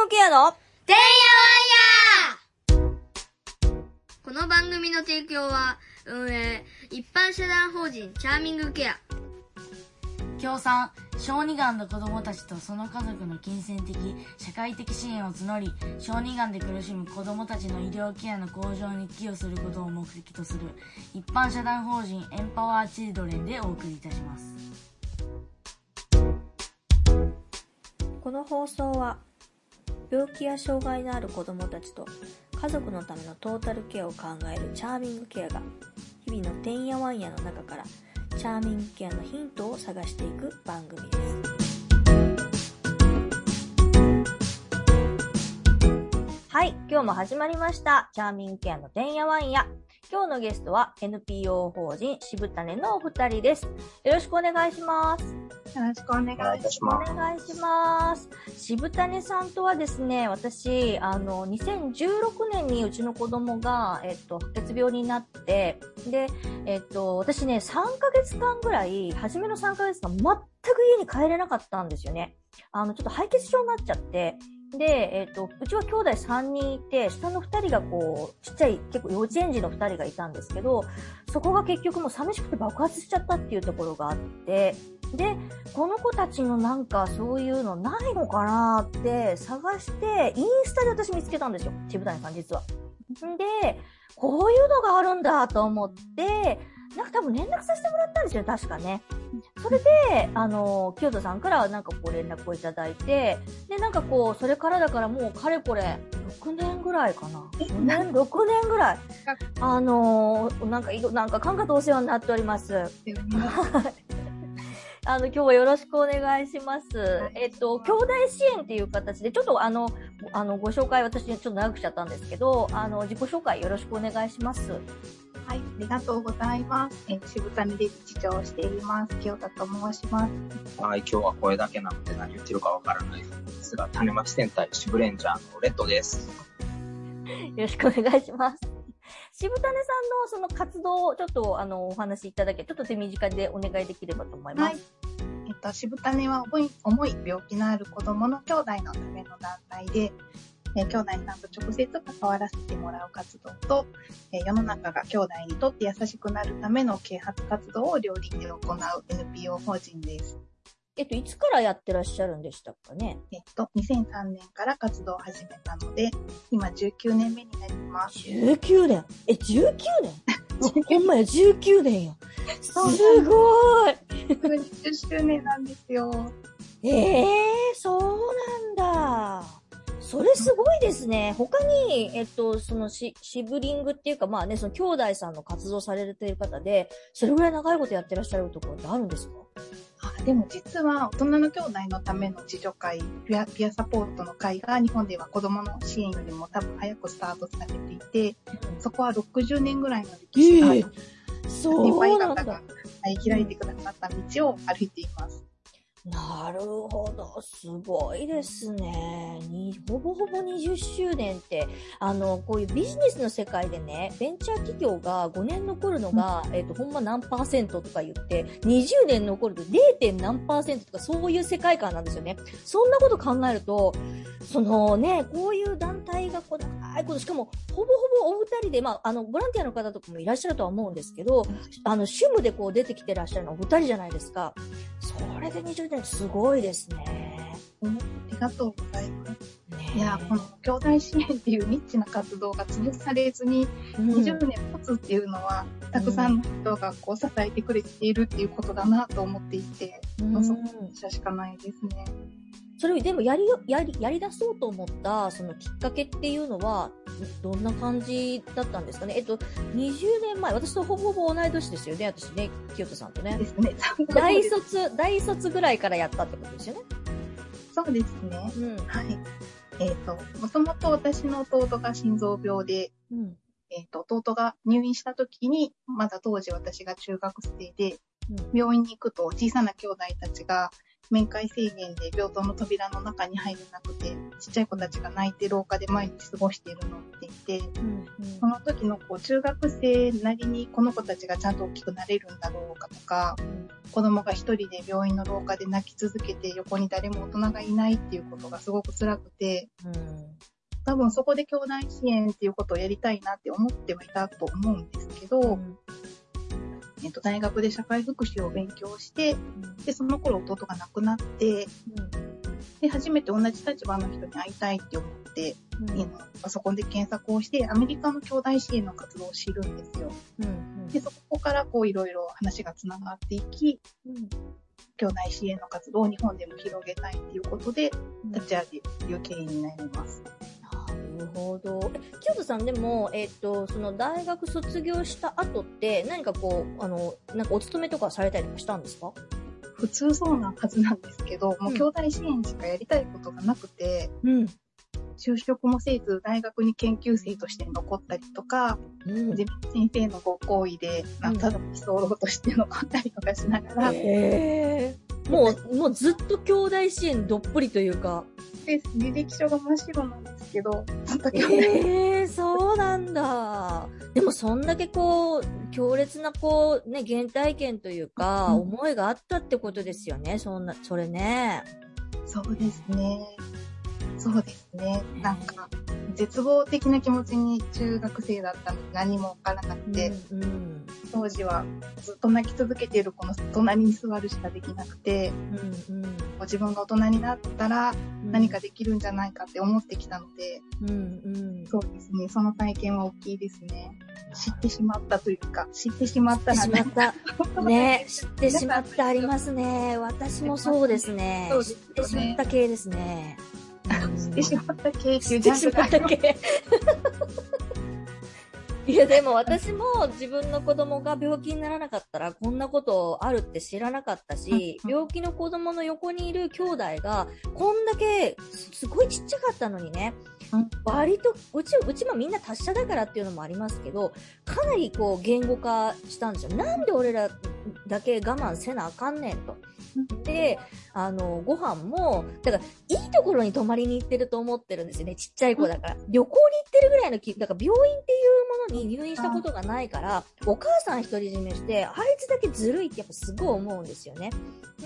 グケアのてんやわんやこの番組の提供は、運営、一般社団法人チャーミングケア。協賛小児がんの子供たちとその家族の金銭的社会的支援を募り小児がんで苦しむ子供たちの医療ケアの向上に寄与することを目的とする一般社団法人エンパワーチルドレンでお送りいたしますこの放送は病気や障害のある子どもたちと家族のためのトータルケアを考えるチャーミングケアが日々のてんやわんやの中からチャーミングケアのヒントを探していく番組です。はい今日も始まりました。チャーミングケアのてんやわんや。今日のゲストは NPO 法人渋種のお二人です。よろしくお願いします。よろしくお願いします。お願いします。渋谷さんとはですね、私、あの、2016年にうちの子供が、えっと、白血病になって、で、えっと、私ね、3ヶ月間ぐらい、初めの3ヶ月間、全く家に帰れなかったんですよね。あの、ちょっと敗血症になっちゃって、で、えっと、うちは兄弟3人いて、下の2人がこう、ちっちゃい、結構幼稚園児の2人がいたんですけど、そこが結局もう寂しくて爆発しちゃったっていうところがあって、で、この子たちのなんかそういうのないのかなって探して、インスタで私見つけたんですよ。渋谷さん実は。んで、こういうのがあるんだと思って、なんか多分連絡させてもらったんですよ、確かね。それで、あの、清田さんからなんかこう連絡をいただいて、で、なんかこう、それからだからもうかれこれ、6年ぐらいかな。5年、6年ぐらい。あのなんかなんか感覚お世話になっております。あの、今日はよろしくお願いします。えっと、兄弟支援っていう形で、ちょっとあの、あの、ご紹介、私ちょっと長くしちゃったんですけど、あの、自己紹介よろしくお願いします。はい、ありがとうございます。えー渋谷で理事長をしています。清田と申します。はい、今日は声だけなので何言ってるかわからないですが、種まき戦隊シブレンジャーのレッドです。よろしくお願いします。渋谷さんのその活動をちょっとあの、お話しいただけ、ちょっと手短でお願いできればと思います。はい。えっと、渋谷は重い重い病気のある子供の兄弟のための団体で、えー兄弟さんと直接関わらせてもらう活動と、えー世の中が兄弟にとって優しくなるための啓発活動を両輪で行う NPO 法人です。えっと、いつからやってらっしゃるんでしたかね？えっと、2003年から活動を始めたので、今19年目になります。19年え、19年 ほんまや、19年や。すごい20周年なんですよ。ええそうなんだ。それすごいですね。他に、えっと、そのシシブリングっていうか、まあね、その兄弟さんの活動されている方で、それぐらい長いことやってらっしゃるところってあるんですか？あでも実は大人の兄弟のための自助会、ピアピアサポートの会が日本では子供の支援よりも多分早くスタートされていて、そこは60年ぐらいの歴史がある、そ先輩うなんだ。方がはい開いてくださった道を歩いています。なるほど。すごいですね。にほぼほぼ20周年って、あの、こういうビジネスの世界でね、ベンチャー企業が5年残るのが、えっ、と、ほんま何パーセントとか言って、20年残ると 0. 何パーセントとかそういう世界観なんですよね。そんなこと考えると、そのね、こういう団体がこう長いこと、しかも、ほぼほぼお二人で、まあ、あの、ボランティアの方とかもいらっしゃるとは思うんですけど、あの、趣味でこう出てきてらっしゃるのはお二人じゃないですか。それで20年すごいですね。ありがとうございます。ねいや、この兄弟支援っていうニッチな活動が潰されずにうん20年経つっていうのは、たくさんの人がこう支えてくれているっていうことだなと思っていて、うんそこ感謝しかないですね。それをでもやりよ、やり、やり出そうと思った、そのきっかけっていうのは、どんな感じだったんですかね？えっと、20年前、私とほぼほぼ同い年ですよね、私ね、清田さんとねで。すね。大卒、大卒ぐらいからやったってことですよね？そうですね。うん。はい。えっ、と、もともと私の弟が心臓病で、うん。えっ、と、弟が入院した時に、まだ当時私が中学生で、うん病院に行くと小さな兄弟たちが面会制限で病棟の扉の中に入れなくて、ちっちゃい子たちが泣いて廊下で毎日過ごしているのってて、うんその時のこう中学生なりにこの子たちがちゃんと大きくなれるんだろうかとか、子供が一人で病院の廊下で泣き続けて横に誰も大人がいないっていうことがすごく辛くて、多分そこで兄弟支援っていうことをやりたいなって思ってはいたと思うんですけど、えっと、大学で社会福祉を勉強して、で、その頃弟が亡くなって、で、初めて同じ立場の人に会いたいって思って、あのパソコンで検索をして、アメリカの兄弟支援の活動を知るんですよ。で、そこからこういろいろ話がつながっていき、兄弟支援の活動を日本でも広げたいっていうことで、立ち上げる経緯になります。なるほど。え清人さんでも、えっ、と、その大学卒業した後って、何かこう、あの、なんかお勤めとかされたりとかしたんですか？普通そうなはずなんですけど、もううん兄弟支援しかやりたいことがなくて、うん。就職もせず大学に研究生として残ったりとか、うん自分先生のご好意で、うんただの居候として残ったりとかしながら、へーもう、もうずっと兄弟支援どっぷりというか。で履歴書が真っ白なんですけど、ええそうなんだ。でもそんだけこう、強烈なこう、ね、原体験というか、うん思いがあったってことですよね。そんな、それね。そうですね。そうですね。なんか、絶望的な気持ちに中学生だったので何もわからなくて、うん、うん、当時はずっと泣き続けている子の隣に座るしかできなくて、うん、こう自分が大人になったらうん。何かできるんじゃないかって思ってきたので、うん、うん。そうですね。その体験は大きいですね。知ってしまったというか、知ってしまったら知ってしまった。ね、知ってしまったありますね。私もそうですね。ね知ってしまった系ですね。知ってしまった経知っ験ジャンてしまったルがあります系。いや、でも私も自分の子供が病気にならなかったらこんなことあるって知らなかったし、うん。病気の子供の横にいる兄弟がこんだけすごいちっちゃかったのにね、うん割と、うち、うちもみんな達者だからっていうのもありますけど、かなりこう言語化したんですよ。なんで俺らだけ我慢せなあかんねんと。で、あの、ご飯も、だから、いいところに泊まりに行ってると思ってるんですよね。ちっちゃい子だから。旅行に行ってるぐらいの気、だから病院っていうものに入院したことがないから、お母さん独り占めして、あいつだけずるいってやっぱすごい思うんですよね。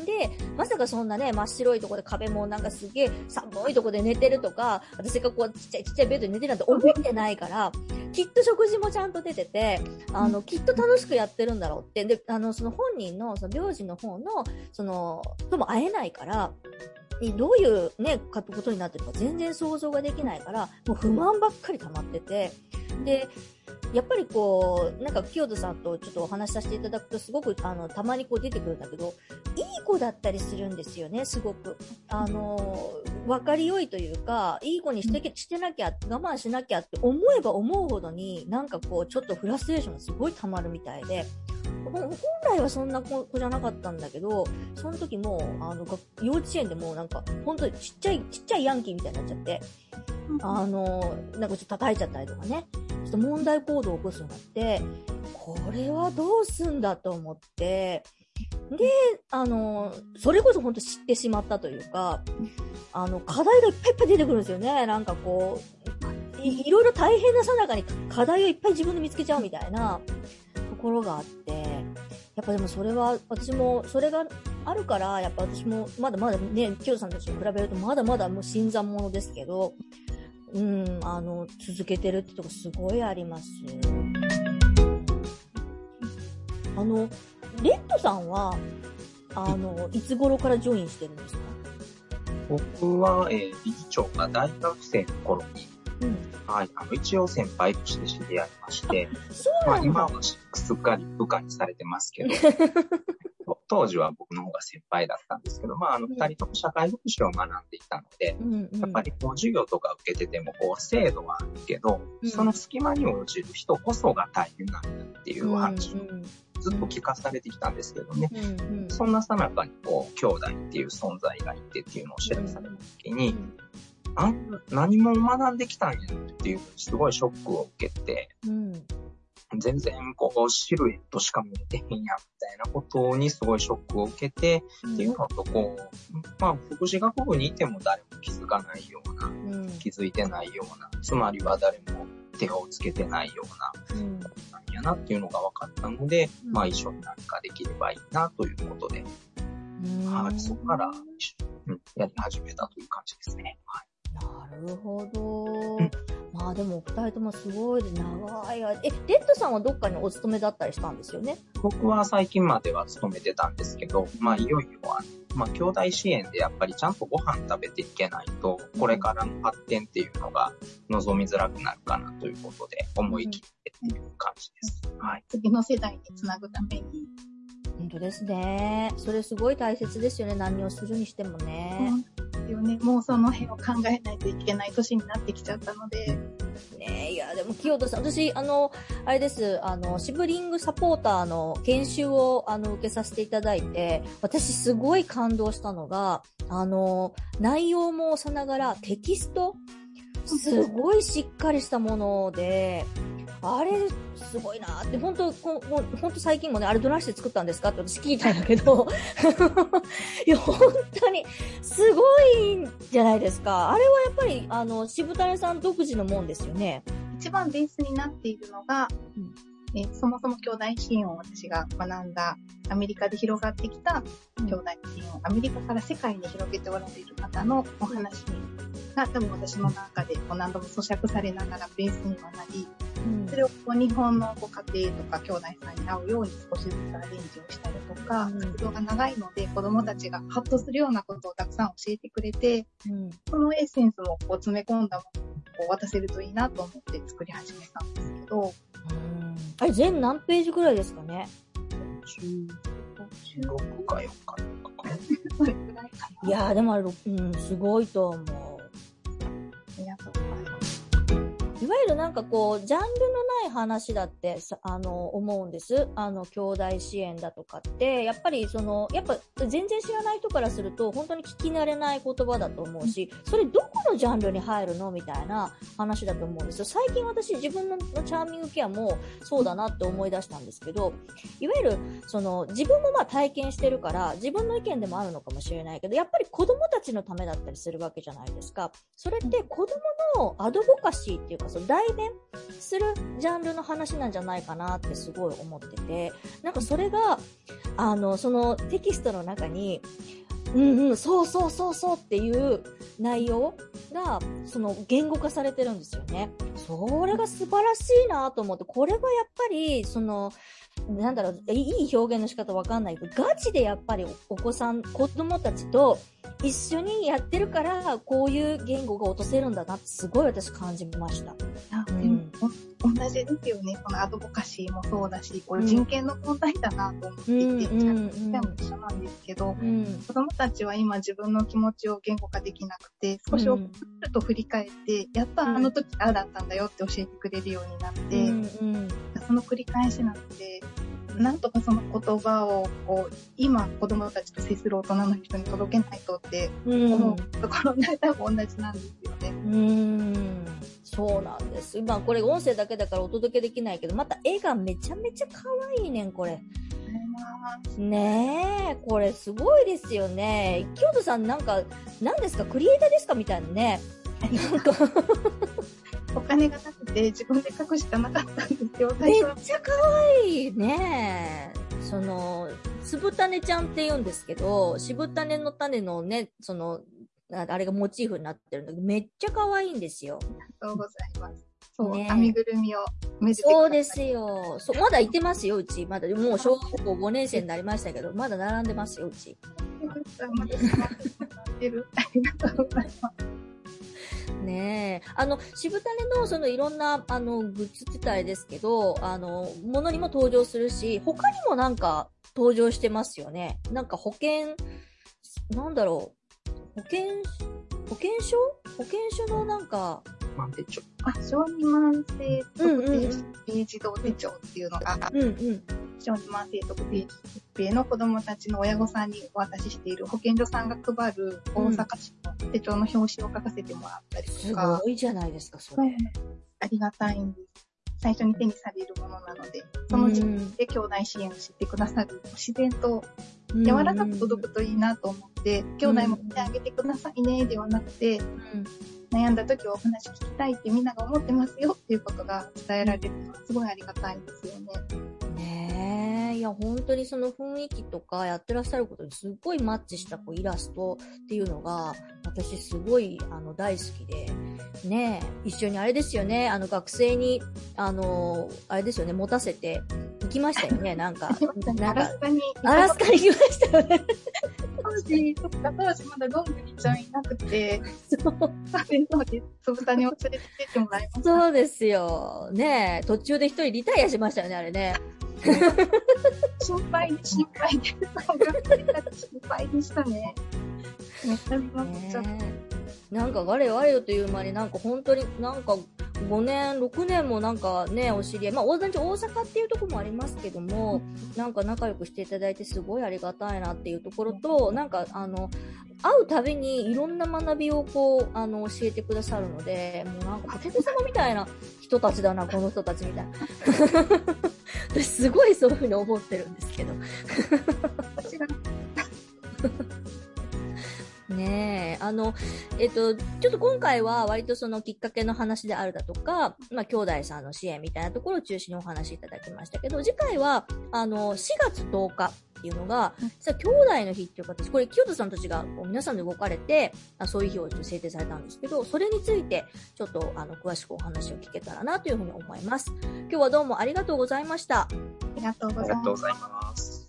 で、まさかそんなね、真っ白いところで壁もなんかすげえ寒いとこで寝てるとか、私がこうちっちゃいちっちゃいベッドに寝てるなんて覚えてないから、きっと食事もちゃんと出てて、あの、きっと楽しくやってるんだろうって。で、あの、その本人の、その病児の方の、その、とも会えないから、どういうね、かことになってるか全然想像ができないから、もう不満ばっかり溜まってて、で、やっぱりこう、なんか清人さんとちょっとお話しさせていただくと、すごく、あの、たまにこう出てくるんだけど、いい子だったりするんですよね、すごく。あの、分かりよいというか、いい子にしてけしてなきゃ、我慢しなきゃって思えば思うほどに、なんかこう、ちょっとフラストレーションがすごい溜まるみたいで、ほ本来はそんな子じゃなかったんだけど、その時もう、あの、が幼稚園でもうなんか、本当にちっちゃい、ちっちゃいヤンキーみたいになっちゃって、あの、なんかちょっと叩いちゃったりとかね、と問題行動を起こすようになって、これはどうすんだと思って、で、あの、それこそ本当知ってしまったというか、あの、課題がいっぱいいっぱい出てくるんですよね。なんかこう、いいろいろ大変なさなかに課題をいっぱい自分で見つけちゃうみたいなところがあって、やっぱでもそれは、私も、それがあるから、やっぱ私も、まだまだね、清さんたちに比べると、まだまだもう新参者ですけど、うん、あの、続けてるってとこすごいあります。あの、レッドさんは、あの、いつ頃からジョインしてるんですか？僕は、えー理事長が大学生の頃に、うん。はい、あの、一応先輩として知り合いまして、そうまあなんだ。今はすっかり部下にされてますけど、当時は僕の方が先輩だったんですけど、まあ、あの、うん二人とも社会福祉を学んでいたので、うんうん。やっぱりこう授業とか受けててもこう制度はあるけど、うんその隙間に落ちる人こそが大変なんだっていうお話をうんずっと聞かされてきたんですけどね。うんうん。そんなさなかにこう、兄弟っていう存在がいてっていうのを知らされた時に、あん何も学んできたんやっていう、すごいショックを受けて、うん。全然こう、シルエットしか見えてへんやんみたいなことにすごいショックを受けて、っていうのとこう、まあ、福祉学部にいても誰も気づかないような、うん。気づいてないような、つまりは誰も手をつけてないような、うん。なんやなっていうのが分かったので、うんまあ一緒に何かできればいいなということで、はい、そこから一緒に、うん、やり始めたという感じですね。はい。なるほどうん。まあでも、お二人ともすごい長い間。え、レッドさんはどっかにお勤めだったりしたんですよね？僕は最近までは勤めてたんですけど、まあいよいよは、まあ兄弟支援でやっぱりちゃんとご飯食べていけないと、これからの発展っていうのが望みづらくなるかなということで、思い切ってっていう感じです。はい。次の世代につなぐために、本当ですね。それすごい大切ですよね。何をするにしてもね。うん、よね、もうその辺を考えないといけない年になってきちゃったので、ねいや、でも、清田さん、私、あの、あれです、あの、シブリングサポーターの研修を、あの、受けさせていただいて、私、すごい感動したのが、あの、内容もさながらテキストすごいしっかりしたもので、あれ、すごいなって、本当こほん本当最近もね、あれどないして作ったんですかって私聞いたんだけど、いや、本当に、すごいんじゃないですか。あれはやっぱり、あの、渋谷さん独自のもんですよね。一番ベースになっているのが、うんえーそもそも兄弟支援を私が学んだアメリカで広がってきた兄弟支援をアメリカから世界に広げておられる方のお話が多分私の中でこう何度も咀嚼されながらベースにはなり、うん。それをこう日本のご家庭とか兄弟さんに合うように少しずつアレンジをしたりとか、うん。活動が長いので子供たちがハッとするようなことをたくさん教えてくれて、うん。そのエッセンスもこう詰め込んだものをこう渡せるといいなと思って作り始めたんですけど、あれ、全何ページぐらいですかね？16か4かいやー、でもあれ、うん、すごいと思う。ありがとう。いわゆるなんかこう、ジャンルのない話だって、あの、思うんです。あの、兄弟支援だとかって、やっぱりその、やっぱ全然知らない人からすると、本当に聞き慣れない言葉だと思うし、それどこのジャンルに入るの？みたいな話だと思うんですよ。最近私自分のチャーミングケアもそうだなって思い出したんですけど、いわゆる、その、自分もまあ体験してるから、自分の意見でもあるのかもしれないけど、やっぱり子供たちのためだったりするわけじゃないですか。それって子供のアドボカシーっていうか、その代弁するジャンルの話なんじゃないかなってすごい思ってて、なんかそれが、あの、そのテキストの中に、うんうん、そうそうそうそうっていう内容が、その言語化されてるんですよね。それが素晴らしいなと思って、これはやっぱり、その、なんだろう、いい表現の仕方わかんないけど、ガチでやっぱりお子さん、子供たちと一緒にやってるから、こういう言語が落とせるんだなってすごい私感じました。あうんでもお同じですよね。このアドボカシーもそうだし、これ人権の問題だなと思っていて、うんチャットも一緒なんですけど、うん。子供たちは今自分の気持ちを言語化できなくて、少しうん遅れると振り返って、やっとあの時ああだったんだよって教えてくれるようになって、うんうんその繰り返しなので、なんとかその言葉をこう今子供たちと接する大人の人に届けないとってうん思うところが多分同じなんですよね。うん。そうなんです。今これ音声だけだからお届けできないけど、また絵がめちゃめちゃ可愛いねん、これ。ねえ、これすごいですよね。京都さんなんか、何ですか？クリエイターですか？みたいなね。なんか、お金がなくて自分で書くしかなかったんですよ、最めっ。ちゃ可愛いね。その、つぶたねちゃんって言うんですけど、渋種の種のね、その、ああれがモチーフになってるんだけど、めっちゃ可愛いんですよ。ありがとうございます。そう、ね編みぐるみをそうですよ。そう、まだいてますよ、うち。まだ、もう小学校5年生になりましたけど、まだ並んでますよ、うち。ありがとうございます。ねえ。あの、渋種のそのいろんな、あの、グッズって言ったらあれですけど、あの、ものにも登場するし、他にもなんか登場してますよね。なんか保険、なんだろう。保険、保険証？保険証のなんか、まあ、でちょあ、小児慢性特定疾病児童手帳っていうのが、うんうん。小児慢性特定疾病の子供たちの親御さんにお渡ししている保健所さんが配る大阪市の手帳の表紙を書かせてもらったりとかす、ごいじゃないですか、それ。ありがたいんです。最初に手にされるものなので、その時点で兄弟支援を知ってくださる、自然と柔らかく届くといいなと思って、兄弟も見てあげてくださいね、ではなくて、悩んだ時はお話聞きたいってみんなが思ってますよっていうことが伝えられるのはすごいありがたいですよね。や、本当にその雰囲気とかやってらっしゃることにすっごいマッチしたこうイラストっていうのが、私すごいあの大好きで、ねえ、一緒にあれですよね、あの学生に、あの、あれですよね、持たせて行きましたよね、なんか、なんかアラス、カに、アラスカに行きましたよね。当時、そっか、当時まだどんぐりちゃんいなくて、そうそうです。つぶたにを連れて行ってもらいました。そうですよ。ねえ、途中で一人リタイアしましたよね、あれね。心配で心配で、心配でしたね。めっちゃ見ました。ねえなんか我々よという間になんか本当になんか5年、6年もなんかね、お知り合い、まあ大阪っていうところもありますけども、なんか仲良くしていただいてすごいありがたいなっていうところと、なんかあの、会うたびにいろんな学びをこう、あの、教えてくださるので、もうなんか仏様みたいな人たちだな、この人たちみたいな。私すごいそういうふうに思ってるんですけど。ねえ、あの、えっと、ちょっと今回は割とそのきっかけの話であるだとか、まあ、兄弟さんの支援みたいなところを中心にお話しいただきましたけど、次回は、あの、4月10日っていうのが、実は兄弟の日っていう形、これ、清田さんたちがこう皆さんで動かれて、あそういう日を制定されたんですけど、それについて、ちょっと、あの、詳しくお話を聞けたらなというふうに思います。今日はどうもありがとうございました。ありがとうご。ざいます。